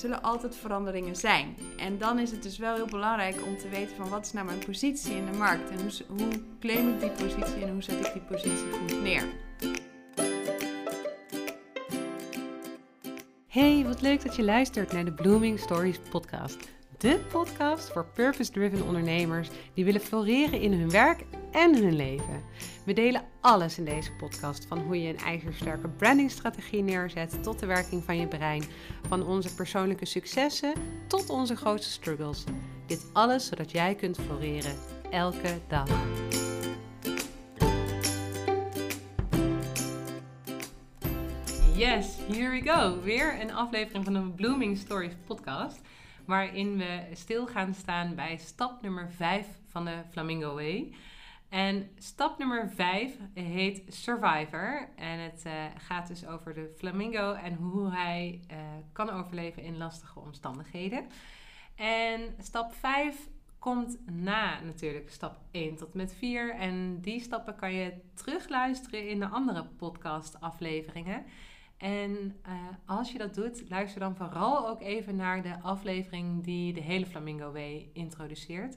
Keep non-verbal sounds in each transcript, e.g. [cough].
zullen altijd veranderingen zijn. En dan is het dus wel heel belangrijk om te weten van wat is nou mijn positie in de markt en hoe, hoe claim ik die positie en hoe zet ik die positie goed neer. Hey, wat leuk dat je luistert naar de Blooming Stories podcast. De podcast voor purpose-driven ondernemers die willen floreren in hun werk en hun leven. We delen alles in deze podcast, van hoe je een ijzersterke brandingstrategie neerzet tot de werking van je brein, van onze persoonlijke successen tot onze grootste struggles. Dit alles zodat jij kunt floreren elke dag. Yes, here we go. Weer een aflevering van de Blooming Stories podcast. Waarin we stil gaan staan bij stap nummer 5 van de Flamingo Way. En stap nummer 5 heet Survivor. En het uh, gaat dus over de flamingo en hoe hij uh, kan overleven in lastige omstandigheden. En stap 5 komt na natuurlijk stap 1 tot met 4. En die stappen kan je terugluisteren in de andere podcast afleveringen. En uh, als je dat doet, luister dan vooral ook even naar de aflevering die de hele Flamingo Way introduceert.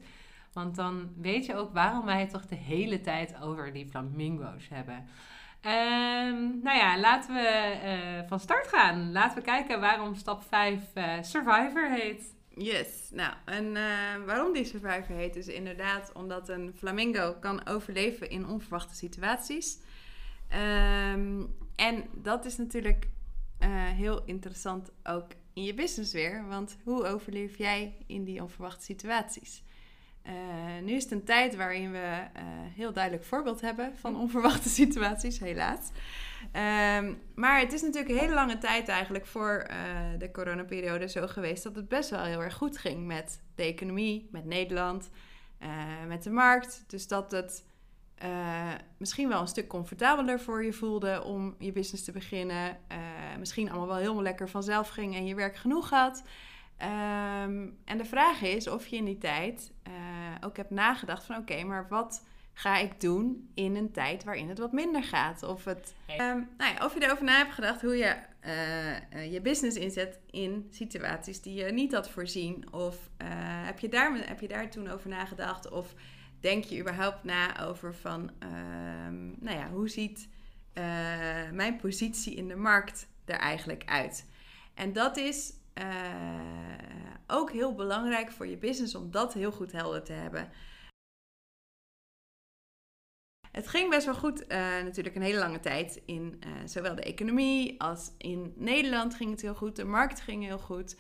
Want dan weet je ook waarom wij het toch de hele tijd over die flamingo's hebben. Um, nou ja, laten we uh, van start gaan. Laten we kijken waarom stap 5 uh, eh, Survivor heet. Yes, nou, en uh, waarom die Survivor heet is inderdaad omdat een flamingo kan overleven in onverwachte situaties. Um, en dat is natuurlijk heel interessant ook in je business weer. Want hoe overleef jij in die onverwachte situaties? Uh, nu is het een tijd waarin we uh, heel duidelijk voorbeeld hebben van onverwachte [laughs] situaties, helaas. Um, maar het is natuurlijk een hele lange tijd eigenlijk voor uh, de coronaperiode zo geweest dat het best wel heel erg goed ging met de economie, met Nederland, met de markt. Dus dat het misschien wel een stuk comfortabeler voor je voelde om je business te beginnen. misschien allemaal wel helemaal lekker vanzelf ging en je werk genoeg had. Um, en de vraag is of je in die tijd ook hebt nagedacht van oké, maar wat ga ik doen in een tijd waarin het wat minder gaat? Of, het, um, nou ja, of je erover na hebt gedacht hoe je uh, je business inzet in situaties die je niet had voorzien. Of uh, heb, je daar, heb je daar toen over nagedacht? Of denk je überhaupt na over van, um, nou ja, hoe ziet mijn positie in de markt er eigenlijk uit? En dat is uh, ook heel belangrijk voor je business om dat heel goed helder te hebben. Het ging best wel goed, uh, natuurlijk een hele lange tijd in uh, zowel de economie als in Nederland ging het heel goed. De markt ging heel goed.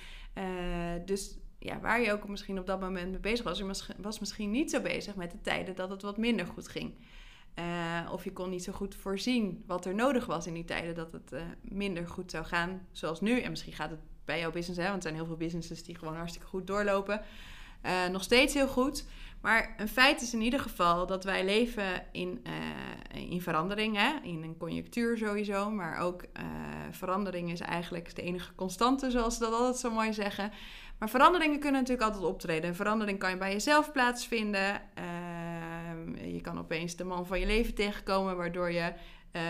dus ja, waar je ook misschien op dat moment mee bezig was, je was misschien niet zo bezig met de tijden dat het wat minder goed ging. of je kon niet zo goed voorzien wat er nodig was in die tijden dat het minder goed zou gaan zoals nu. En misschien gaat het bij jouw business, hè, want er zijn heel veel businesses die gewoon hartstikke goed doorlopen. Uh, nog steeds heel goed. Maar een feit is in ieder geval dat wij leven in, uh, in verandering. Hè? In een conjunctuur sowieso. Maar ook uh, verandering is eigenlijk de enige constante, zoals ze dat altijd zo mooi zeggen. Maar veranderingen kunnen natuurlijk altijd optreden. En verandering kan je bij jezelf plaatsvinden. Ehm, je kan opeens de man van je leven tegenkomen, waardoor je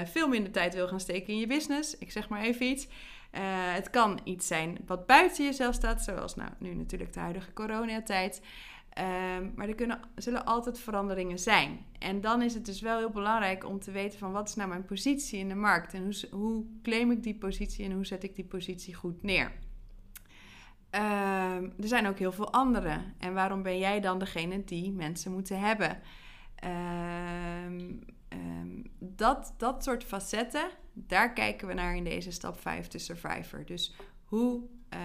veel minder tijd wil gaan steken in je business. Ik zeg maar even iets. Uh, het kan iets zijn wat buiten jezelf staat, zoals nou, nu natuurlijk de huidige coronatijd. Um, maar er kunnen, zullen altijd veranderingen zijn. En dan is het dus wel heel belangrijk om te weten van wat is nou mijn positie in de markt en hoe, claim ik die positie en hoe zet ik die positie goed neer. Um, er zijn ook heel veel anderen. En waarom ben jij dan degene die mensen moeten hebben? Um, um, dat, dat soort facetten, daar kijken we naar in deze stap 5, de Survivor. Dus hoe uh,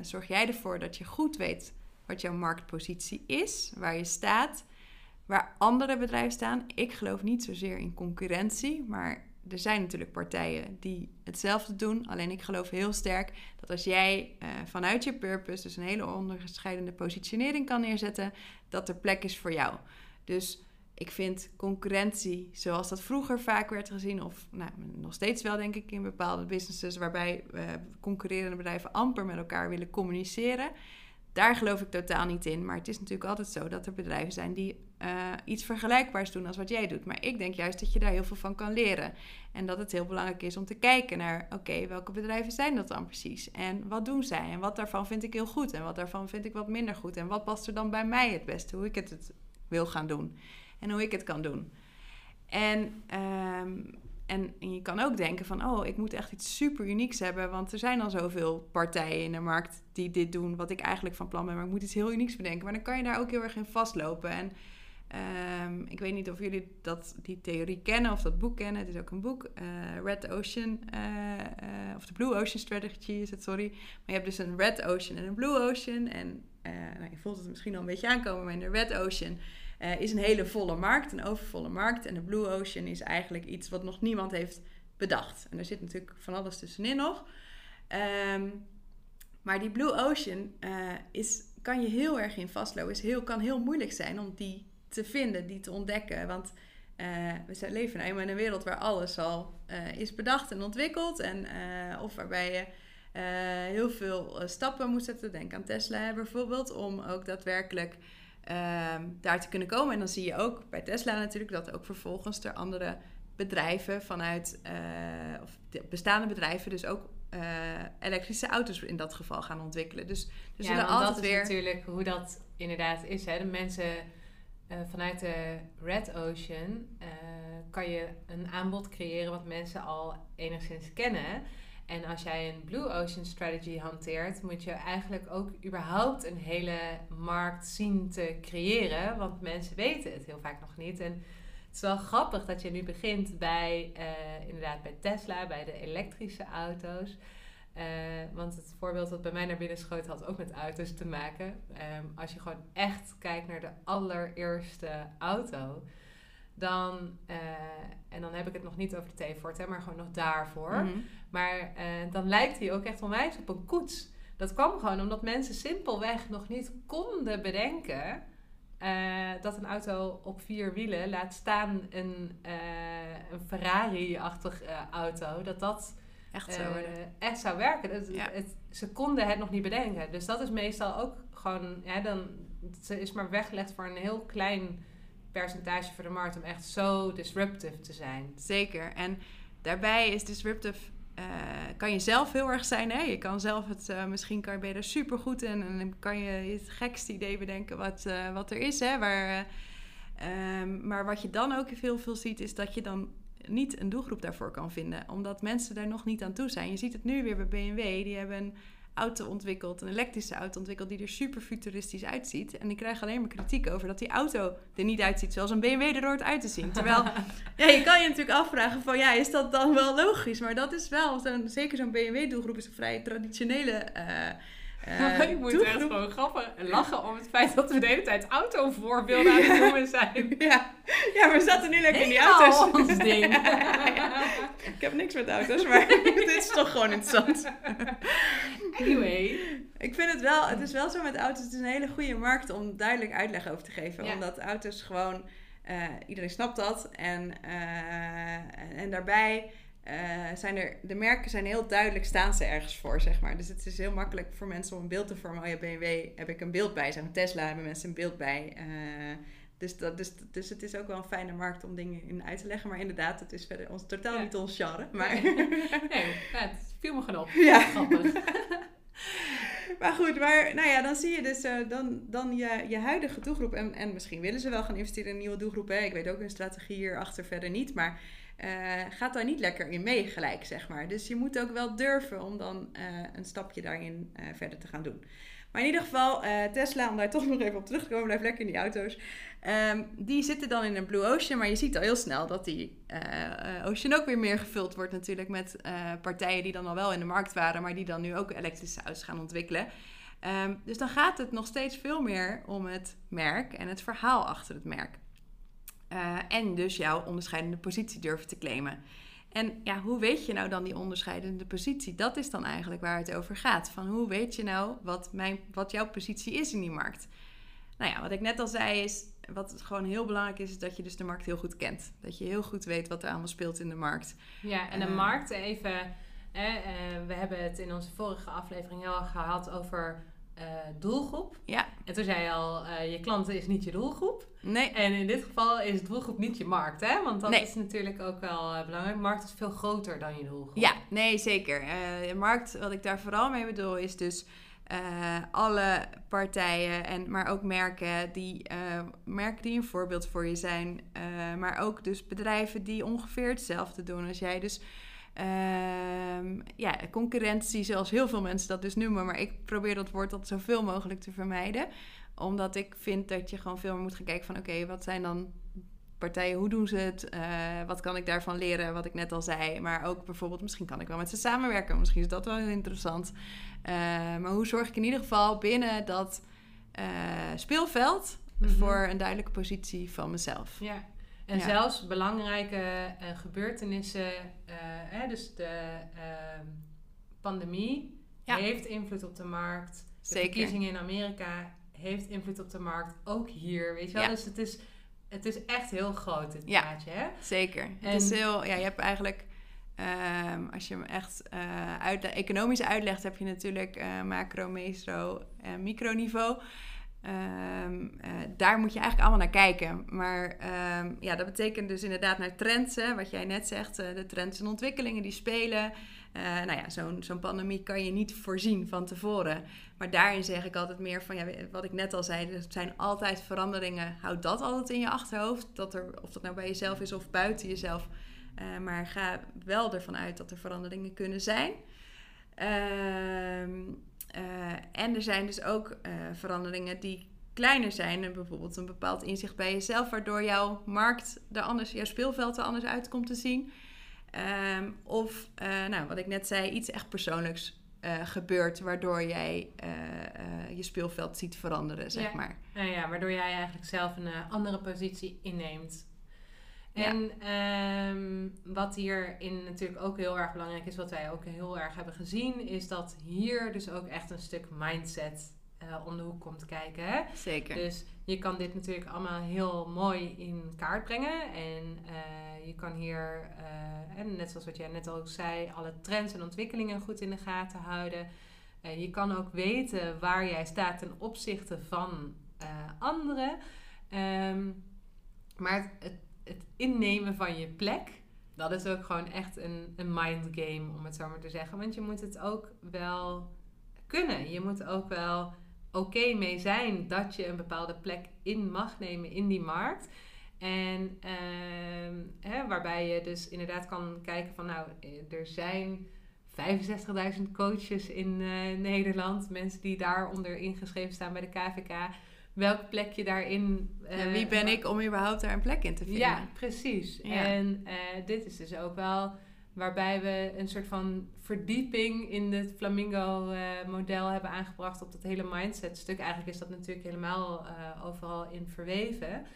zorg jij ervoor dat je goed weet wat jouw marktpositie is, waar je staat, waar andere bedrijven staan? Ik geloof niet zozeer in concurrentie, maar er zijn natuurlijk partijen die hetzelfde doen. Alleen ik geloof heel sterk dat als jij uh, vanuit je purpose, dus een hele onderscheidende positionering kan neerzetten, dat er plek is voor jou. Dus ik vind concurrentie, zoals dat vroeger vaak werd gezien, of nou, nog steeds wel denk ik in bepaalde businesses waarbij uh, concurrerende bedrijven amper met elkaar willen communiceren. daar geloof ik totaal niet in. Maar het is natuurlijk altijd zo dat er bedrijven zijn die uh, iets vergelijkbaars doen als wat jij doet. Maar ik denk juist dat je daar heel veel van kan leren. En dat het heel belangrijk is om te kijken naar, oké, welke bedrijven zijn dat dan precies? En wat doen zij? En wat daarvan vind ik heel goed? En wat daarvan vind ik wat minder goed? En wat past er dan bij mij het beste? Hoe ik het wil gaan doen. En hoe ik het kan doen. En, um, en, je kan ook denken van, oh, ik moet echt iets super unieks hebben. Want er zijn al zoveel partijen in de markt die dit doen, wat ik eigenlijk van plan ben. Maar ik moet iets heel unieks bedenken. Maar dan kan je daar ook heel erg in vastlopen. En um, ik weet niet of jullie dat, die theorie kennen of dat boek kennen. Het is ook een boek, uh, Red Ocean, uh, uh, of de Blue Ocean Strategy is het, sorry. Maar je hebt dus een Red Ocean en een Blue Ocean. En nou, je voelt het misschien al een beetje aankomen, maar in de Red Ocean uh, is een hele volle markt, een overvolle markt. En de Blue Ocean is eigenlijk iets wat nog niemand heeft bedacht. En er zit natuurlijk van alles tussenin nog. Um, maar die Blue Ocean uh, is, kan je heel erg in vastlopen. Is heel, kan heel moeilijk zijn om die te vinden, die te ontdekken. Want uh, we leven nou in een wereld waar alles al is bedacht en ontwikkeld. En, of waarbij je heel veel stappen moet zetten. Denk aan Tesla bijvoorbeeld, om ook daadwerkelijk um, daar te kunnen komen. En dan zie je ook bij Tesla natuurlijk dat ook vervolgens er andere bedrijven vanuit, uh, of bestaande bedrijven, dus ook uh, elektrische auto's in dat geval gaan ontwikkelen. Dus er ja, altijd dat is natuurlijk hoe dat inderdaad is. Hè? De mensen uh, vanuit de Red Ocean kan je een aanbod creëren wat mensen al enigszins kennen. En als jij een Blue Ocean strategy hanteert, moet je eigenlijk ook überhaupt een hele markt zien te creëren. Want mensen weten het heel vaak nog niet. En het is wel grappig dat je nu begint bij, uh, inderdaad, bij Tesla, bij de elektrische auto's. Uh, want het voorbeeld dat bij mij naar binnen schoot had ook met auto's te maken. Um, als je gewoon echt kijkt naar de allereerste auto dan, uh, en dan heb ik het nog niet over de T-Fort, maar gewoon nog daarvoor. Mhm. Maar uh, dan lijkt hij ook echt onwijs op een koets. Dat kwam gewoon omdat mensen simpelweg nog niet konden bedenken uh, dat een auto op vier wielen, laat staan een, een Ferrari-achtig auto, dat dat echt zou, echt zou werken. Het, het, ze konden het nog niet bedenken. Dus dat is meestal ook gewoon, ja, dan, het is maar weggelegd voor een heel klein percentage voor de markt om echt zo disruptive te zijn. Zeker. En daarbij is disruptive. Uh, kan je zelf heel erg zijn. Hè? Je kan zelf het, uh, misschien kan je, er super goed in. En dan kan je het gekste idee bedenken wat, uh, wat er is. Hè? Waar, um, maar wat je dan ook heel veel ziet, is dat je dan niet een doelgroep daarvoor kan vinden. Omdat mensen daar nog niet aan toe zijn. Je ziet het nu weer bij BMW. Die hebben een auto ontwikkeld, een elektrische auto ontwikkeld die er super futuristisch uitziet. En ik krijg alleen maar kritiek over dat die auto er niet uitziet zoals een BMW er hoort uit te zien. Terwijl, [laughs] ja, je kan je natuurlijk afvragen van, ja, is dat dan wel logisch? Maar dat is wel, zeker zo'n BMW-doelgroep is een vrij traditionele... Uh, uh, [laughs] ik moet echt gewoon grappig lachen om het feit dat we de hele tijd autovoorbeelden aan het noemen zijn. [laughs] Ja. ja, we zaten nu lekker in die auto's. Ons ding. [laughs] Ik heb niks met auto's, maar dit is toch gewoon interessant. Anyway. Ik vind het wel, het is wel zo met auto's, het is een hele goede markt om duidelijk uitleg over te geven. Omdat auto's gewoon, uh, iedereen snapt dat. En, uh, en daarbij uh, zijn er, de merken zijn heel duidelijk, staan ze ergens voor, zeg maar. Dus het is heel makkelijk voor mensen om een beeld te vormen. Oh ja, BMW heb ik een beeld bij. Zeg Tesla hebben mensen een beeld bij. Uh, dus, dat, dus, dus het is ook wel een fijne markt om dingen in uit te leggen. Maar inderdaad, het is verder ons, totaal niet ons genre. Maar... [laughs] Nee, nee het viel me gewoon op. Ja. Grappig. [laughs] maar goed, maar nou ja, dan zie je dus uh, dan, dan je, je huidige doelgroep. En, en misschien willen ze wel gaan investeren in een nieuwe doelgroep. Hè? Ik weet ook hun strategie hierachter verder niet. Maar uh, gaat daar niet lekker in mee gelijk, zeg maar. Dus je moet ook wel durven om dan uh, een stapje daarin uh, verder te gaan doen. Maar in ieder geval, Tesla, om daar [laughs] toch nog even op terug te komen, blijf lekker in die auto's. Um, die zitten dan in een Blue Ocean, maar je ziet al heel snel dat die Ocean ook weer meer gevuld wordt natuurlijk met partijen die dan al wel in de markt waren, maar die dan nu ook elektrische auto's gaan ontwikkelen. Um, dus dan gaat het nog steeds veel meer om het merk en het verhaal achter het merk. Uh, en dus jouw onderscheidende positie durven te claimen. En ja, hoe weet je nou dan die onderscheidende positie? Dat is dan eigenlijk waar het over gaat. Van hoe weet je nou wat, mijn, wat jouw positie is in die markt? Nou ja, wat ik net al zei is, wat gewoon heel belangrijk is, is dat je dus de markt heel goed kent. Dat je heel goed weet wat er allemaal speelt in de markt. Ja, en de uh, markt even... Eh, we hebben het in onze vorige aflevering al gehad over eh, doelgroep. Ja. En toen zei je al, eh, je klanten is niet je doelgroep. Nee. En in dit geval is doelgroep niet je markt, hè? Want dat Nee. is natuurlijk ook wel eh, belangrijk. Markt is veel groter dan je doelgroep. Ja, nee, zeker. De markt, wat ik daar vooral mee bedoel, is dus alle partijen, en, maar ook merken die, merken die een voorbeeld voor je zijn. maar ook dus bedrijven die ongeveer hetzelfde doen als jij. Dus ehm, ja, concurrentie, zoals heel veel mensen dat dus noemen. Maar ik probeer dat woord altijd zoveel mogelijk te vermijden. Omdat ik vind dat je gewoon veel meer moet gaan kijken van... oké, wat zijn dan partijen, hoe doen ze het? Eh, wat kan ik daarvan leren, wat ik net al zei. Maar ook bijvoorbeeld, misschien kan ik wel met ze samenwerken. Misschien is dat wel heel interessant. Eh, maar hoe zorg ik in ieder geval binnen dat eh, speelveld... Mhm. voor een duidelijke positie van mezelf. Ja. En Ja. zelfs belangrijke eh, gebeurtenissen, eh, hè, dus de ehm, pandemie Ja. heeft invloed op de markt. De Zeker. verkiezingen in Amerika heeft invloed op de markt, ook hier, weet je wel. Ja. Dus het is, het is echt heel groot, dit plaatje, hè? Zeker. En- Het is heel, ja, je hebt eigenlijk, ehm, als je hem echt eh uit, economisch uitlegt, heb je natuurlijk eh, macro, meso en microniveau. Ehm, eh, daar moet je eigenlijk allemaal naar kijken. Maar ehm, ja, dat betekent dus inderdaad naar trends, hè, wat jij net zegt, eh, de trends en ontwikkelingen die spelen. Eh, nou ja, zo'n pandemie kan je niet voorzien van tevoren. Maar daarin zeg ik altijd meer van, ja, wat ik net al zei, er zijn altijd veranderingen. Houd dat altijd in je achterhoofd. Dat er, of dat nou bij jezelf is of buiten jezelf. Maar ga wel ervan uit dat er veranderingen kunnen zijn. Ehm, eh, en er zijn dus ook eh, veranderingen die kleiner zijn. En bijvoorbeeld een bepaald inzicht bij jezelf, waardoor jouw markt er anders, jouw speelveld er anders uit komt te zien. Ehm, of, eh, nou, wat ik net zei, iets echt persoonlijks gebeurt, waardoor jij je speelveld ziet veranderen, zeg Ja. maar. Nou ja, waardoor jij eigenlijk zelf een andere positie inneemt. Ja. En ehm, wat hierin natuurlijk ook heel erg belangrijk is, wat wij ook heel erg hebben gezien, is dat hier dus ook echt een stuk mindset eh, om de hoek komt kijken. Hè? Zeker. Dus je kan dit natuurlijk allemaal heel mooi in kaart brengen. En eh, je kan hier, eh, en net zoals wat jij net al zei, alle trends en ontwikkelingen goed in de gaten houden. Je kan ook weten waar jij staat ten opzichte van anderen. Ehm, maar het, het, het innemen van je plek, dat is ook gewoon echt een, een mind game, om het zo maar te zeggen. Want je moet het ook wel kunnen. Je moet ook wel oké mee zijn dat je een bepaalde plek in mag nemen in die markt. En ehm, hè, waarbij je dus inderdaad kan kijken van nou, eh, er zijn 65.000 coaches in eh, Nederland. Mensen die daaronder ingeschreven staan bij de KVK. Welk plek je daarin... eh, en wie ben ik om überhaupt daar een plek in te vinden? ja, precies. Ja. En eh, dit is dus ook wel waarbij we een soort van verdieping in het Flamingo-model hebben aangebracht op dat hele mindset-stuk. Eigenlijk is dat natuurlijk helemaal eh, overal in verweven.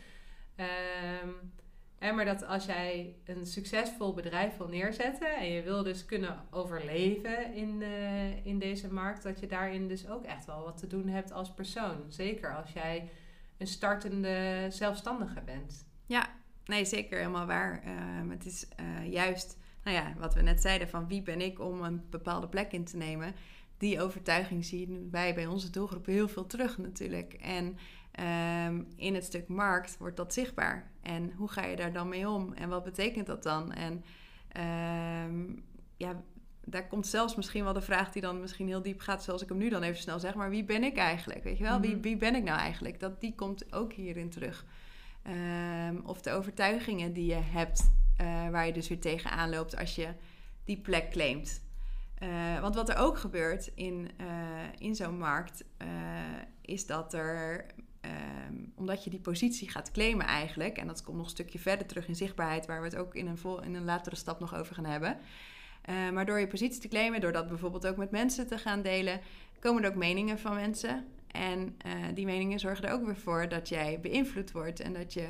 Ehm, maar dat als jij een succesvol bedrijf wil neerzetten en je wil dus kunnen overleven in, eh, in deze markt, dat je daarin dus ook echt wel wat te doen hebt als persoon. Zeker als jij een startende zelfstandige bent. Ja, nee, zeker helemaal waar. Ehm, het is eh, juist, nou ja, wat we net zeiden, van wie ben ik om een bepaalde plek in te nemen. Die overtuiging zien wij bij onze doelgroep heel veel terug natuurlijk. En ehm, in het stuk markt wordt dat zichtbaar. En hoe ga je daar dan mee om? En wat betekent dat dan? En ehm, ja, daar komt zelfs misschien wel de vraag die dan misschien heel diep gaat, zoals ik hem nu dan even snel zeg. Maar wie ben ik eigenlijk? Weet je wel, wie, Mhm. wie ben ik nou eigenlijk? Dat, die komt ook hierin terug. Ehm, of de overtuigingen die je hebt, eh, waar je dus weer tegenaan loopt als je die plek claimt. Eh, want wat er ook gebeurt in, eh, in zo'n markt, is dat er, ehm, omdat je die positie gaat claimen eigenlijk, en dat komt nog een stukje verder terug in zichtbaarheid, waar we het ook in een, in een latere stap nog over gaan hebben. Eh, maar door je positie te claimen, door dat bijvoorbeeld ook met mensen te gaan delen, komen er ook meningen van mensen. En eh, die meningen zorgen er ook weer voor dat jij beïnvloed wordt en dat je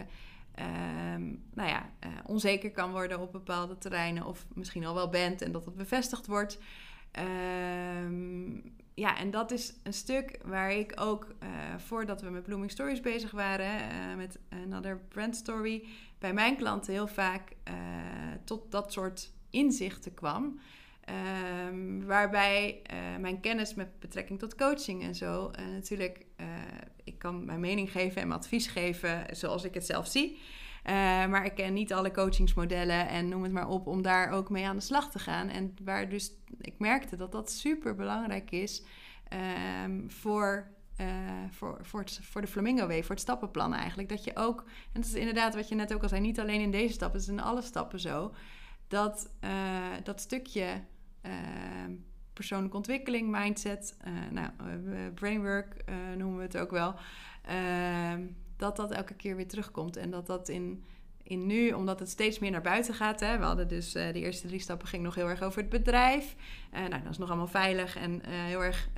ehm, nou ja, eh, onzeker kan worden op bepaalde terreinen of misschien al wel bent en dat het bevestigd wordt. Ehm, ja, en dat is een stuk waar ik ook, eh, voordat we met Blooming Stories bezig waren, eh, met Another Brand Story, bij mijn klanten heel vaak eh, tot dat soort inzichten kwam. Ehm, waarbij uh, mijn kennis met betrekking tot coaching en zo, uh, natuurlijk, uh, ik kan mijn mening geven en mijn advies geven zoals ik het zelf zie. Maar ik ken niet alle coachingsmodellen en noem het maar op om daar ook mee aan de slag te gaan. En waar dus ik merkte dat dat super belangrijk is um, voor voor, voor, het, voor de Flamingo Way, voor het stappenplan eigenlijk. Dat je ook, en dat is inderdaad wat je net ook al zei, niet alleen in deze stappen, het is in alle stappen zo. Dat, dat stukje Ehm, persoonlijke ontwikkeling, mindset, nou, brainwork noemen we het ook wel. Dat dat elke keer weer terugkomt. En dat dat in in nu, omdat het steeds meer naar buiten gaat. Hè, we hadden dus uh, de eerste drie stappen ging nog heel erg over het bedrijf. Uh, nou, dat is nog allemaal veilig en uh, heel erg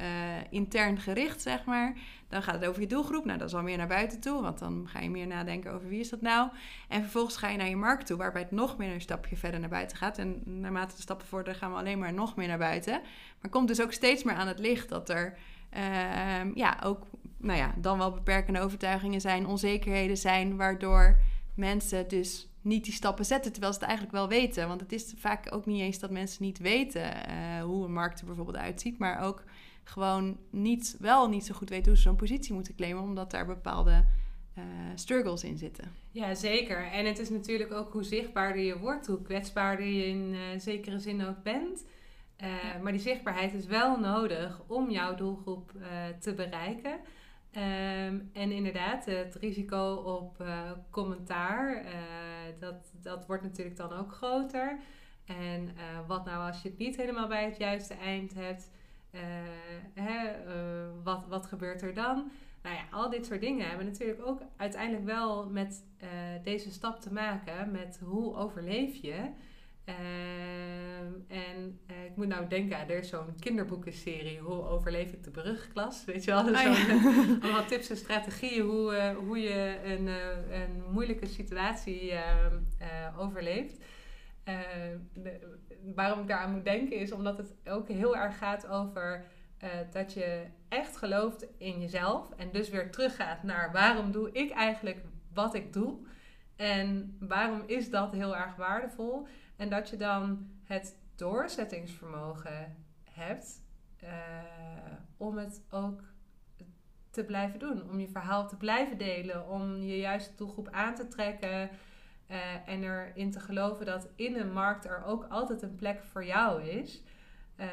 intern gericht, zeg maar. Dan gaat het over je doelgroep. Nou, dat is al meer naar buiten toe, want dan ga je meer nadenken over wie is dat nou. En vervolgens ga je naar je markt toe, waarbij het nog meer een stapje verder naar buiten gaat. En naarmate de stappen vorderen, gaan we alleen maar nog meer naar buiten. Maar komt dus ook steeds meer aan het licht dat er ehm, ja, ook, nou ja, dan wel beperkende overtuigingen zijn, onzekerheden zijn, waardoor mensen dus niet die stappen zetten, terwijl ze het eigenlijk wel weten. Want het is vaak ook niet eens dat mensen niet weten uh, hoe een markt er bijvoorbeeld uitziet, maar ook gewoon niet, wel niet zo goed weten hoe ze zo'n positie moeten claimen, omdat daar bepaalde uh, struggles in zitten. Ja, zeker. En het is natuurlijk ook hoe zichtbaarder je wordt, hoe kwetsbaarder je in uh, zekere zin ook bent. Ja. Maar die zichtbaarheid is wel nodig om jouw doelgroep te bereiken. Um, en inderdaad, het risico op uh, commentaar, uh, dat, dat wordt natuurlijk dan ook groter. En uh, wat nou als je het niet helemaal bij het juiste eind hebt? Hè, wat, wat gebeurt er dan? Nou ja, al dit soort dingen hebben natuurlijk ook uiteindelijk wel met deze stap te maken. Met hoe overleef je? Ehm, en uh, ik moet nou denken, er is zo'n kinderboekenserie, Hoe overleef ik de brugklas? Weet je wel, oh, ja. allemaal tips en strategieën hoe, uh, hoe je een, uh, een moeilijke situatie ehm, overleeft. Ehm, de, waarom ik daaraan moet denken is omdat het ook heel erg gaat over dat je echt gelooft in jezelf en dus weer teruggaat naar waarom doe ik eigenlijk wat ik doe en waarom is dat heel erg waardevol. En dat je dan het doorzettingsvermogen hebt uh, om het ook te blijven doen. Om je verhaal te blijven delen. Om je juiste doelgroep aan te trekken. Uh, en erin te geloven dat in een markt er ook altijd een plek voor jou is. Uh,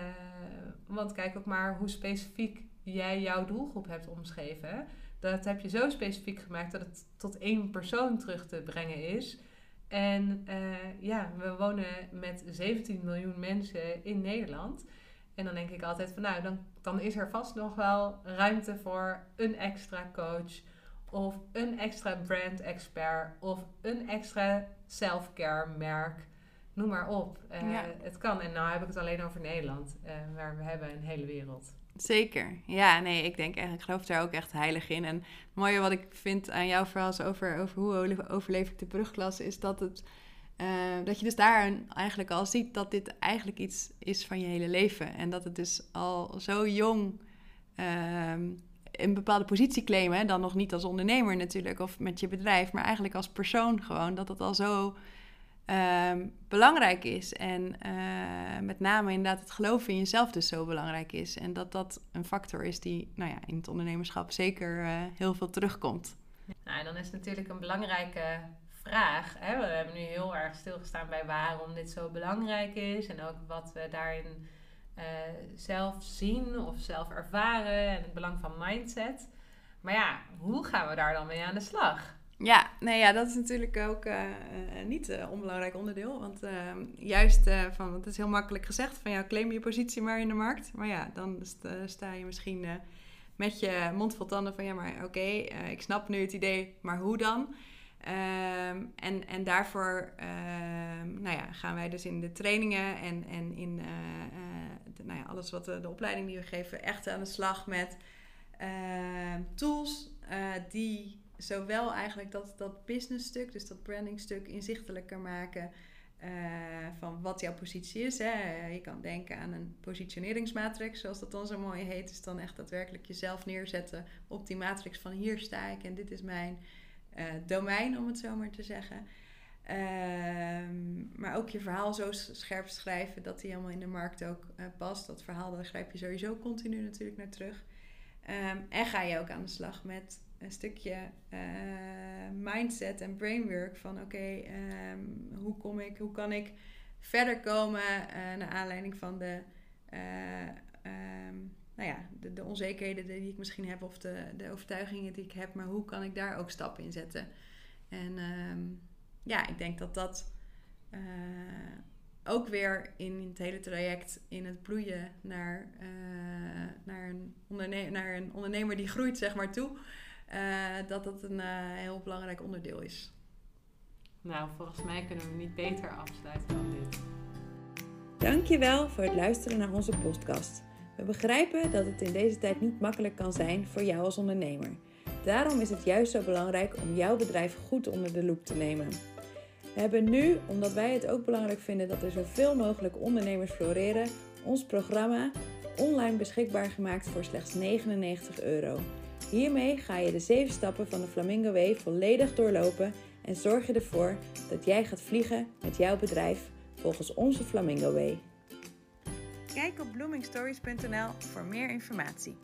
want kijk ook maar hoe specifiek jij jouw doelgroep hebt omschreven. Dat heb je zo specifiek gemaakt dat het tot één persoon terug te brengen is. En uh, ja, we wonen met 17 miljoen mensen in Nederland. En dan denk ik altijd van nou, dan, dan is er vast nog wel ruimte voor een extra coach. Of een extra brand expert. Of een extra self-care merk. Noem maar op. Uh, ja. Het kan. En nou heb ik het alleen over Nederland. Uh, maar we hebben een hele wereld. Zeker. Ja, nee, ik denk eigenlijk, ik geloof daar ook echt heilig in. En het mooie wat ik vind aan jouw verhaal over, over hoe overleef ik de brugklasse, is dat het. Uh, dat je dus daar eigenlijk al ziet dat dit eigenlijk iets is van je hele leven. En dat het dus al zo jong um, een bepaalde positie claimen. Dan nog niet als ondernemer natuurlijk of met je bedrijf, maar eigenlijk als persoon gewoon. Dat het al zo um, belangrijk is. En uh, met name inderdaad het geloven in jezelf dus zo belangrijk is. En dat dat een factor is die nou ja, in het ondernemerschap zeker uh, heel veel terugkomt. Nou, dan is natuurlijk een belangrijke vraag. Hè? We hebben nu heel erg stilgestaan bij waarom dit zo belangrijk is. En ook wat we daarin uh, zelf zien of zelf ervaren. En het belang van mindset. Maar ja, hoe gaan we daar dan mee aan de slag? Ja, nee, ja, dat is natuurlijk ook uh, niet uh, onbelangrijk onderdeel. Want ehm, juist, van, het is heel makkelijk gezegd van ja, claim je positie maar in de markt. Maar ja, dan sta je misschien met je mond vol tanden van ja, maar oké, ik snap nu het idee, maar hoe dan? Um, en, en daarvoor ehm, nou ja, gaan wij dus in de trainingen en, en in nou ja, alles wat de, de opleiding die we geven, echt aan de slag met tools die zowel eigenlijk dat, dat business stuk, dus dat branding stuk, inzichtelijker maken. Uh, van wat jouw positie is. Hè. Je kan denken aan een positioneringsmatrix, zoals dat dan zo mooi heet. Dus dan echt daadwerkelijk jezelf neerzetten op die matrix van hier sta ik en dit is mijn uh, domein, om het zo maar te zeggen. Ehm, maar ook je verhaal zo scherp schrijven dat die helemaal in de markt ook past. Dat verhaal, daar schrijf je sowieso continu natuurlijk naar terug. Ehm, en ga je ook aan de slag met een stukje uh, mindset en brainwork van oké, ehm, hoe kom ik, hoe kan ik verder komen uh, naar aanleiding van de, nou ja, de, de, onzekerheden die ik misschien heb of de, de overtuigingen die ik heb, maar hoe kan ik daar ook stappen in zetten? En ja, ik denk dat dat ook weer in het hele traject in het bloeien naar, naar, een, naar een ondernemer die groeit, zeg maar, toe, dat dat een heel belangrijk onderdeel is. Nou, volgens mij kunnen we niet beter afsluiten dan dit. Dankjewel voor het luisteren naar onze podcast. We begrijpen dat het in deze tijd niet makkelijk kan zijn voor jou als ondernemer. Daarom is het juist zo belangrijk om jouw bedrijf goed onder de loep te nemen. We hebben nu, omdat wij het ook belangrijk vinden dat er zoveel mogelijk ondernemers floreren, ons programma online beschikbaar gemaakt voor slechts 99 euro. Hiermee ga je de 7 stappen van de Flamingo Way volledig doorlopen en zorg je ervoor dat jij gaat vliegen met jouw bedrijf volgens onze Flamingo Way. Kijk op bloomingstories.nl voor meer informatie.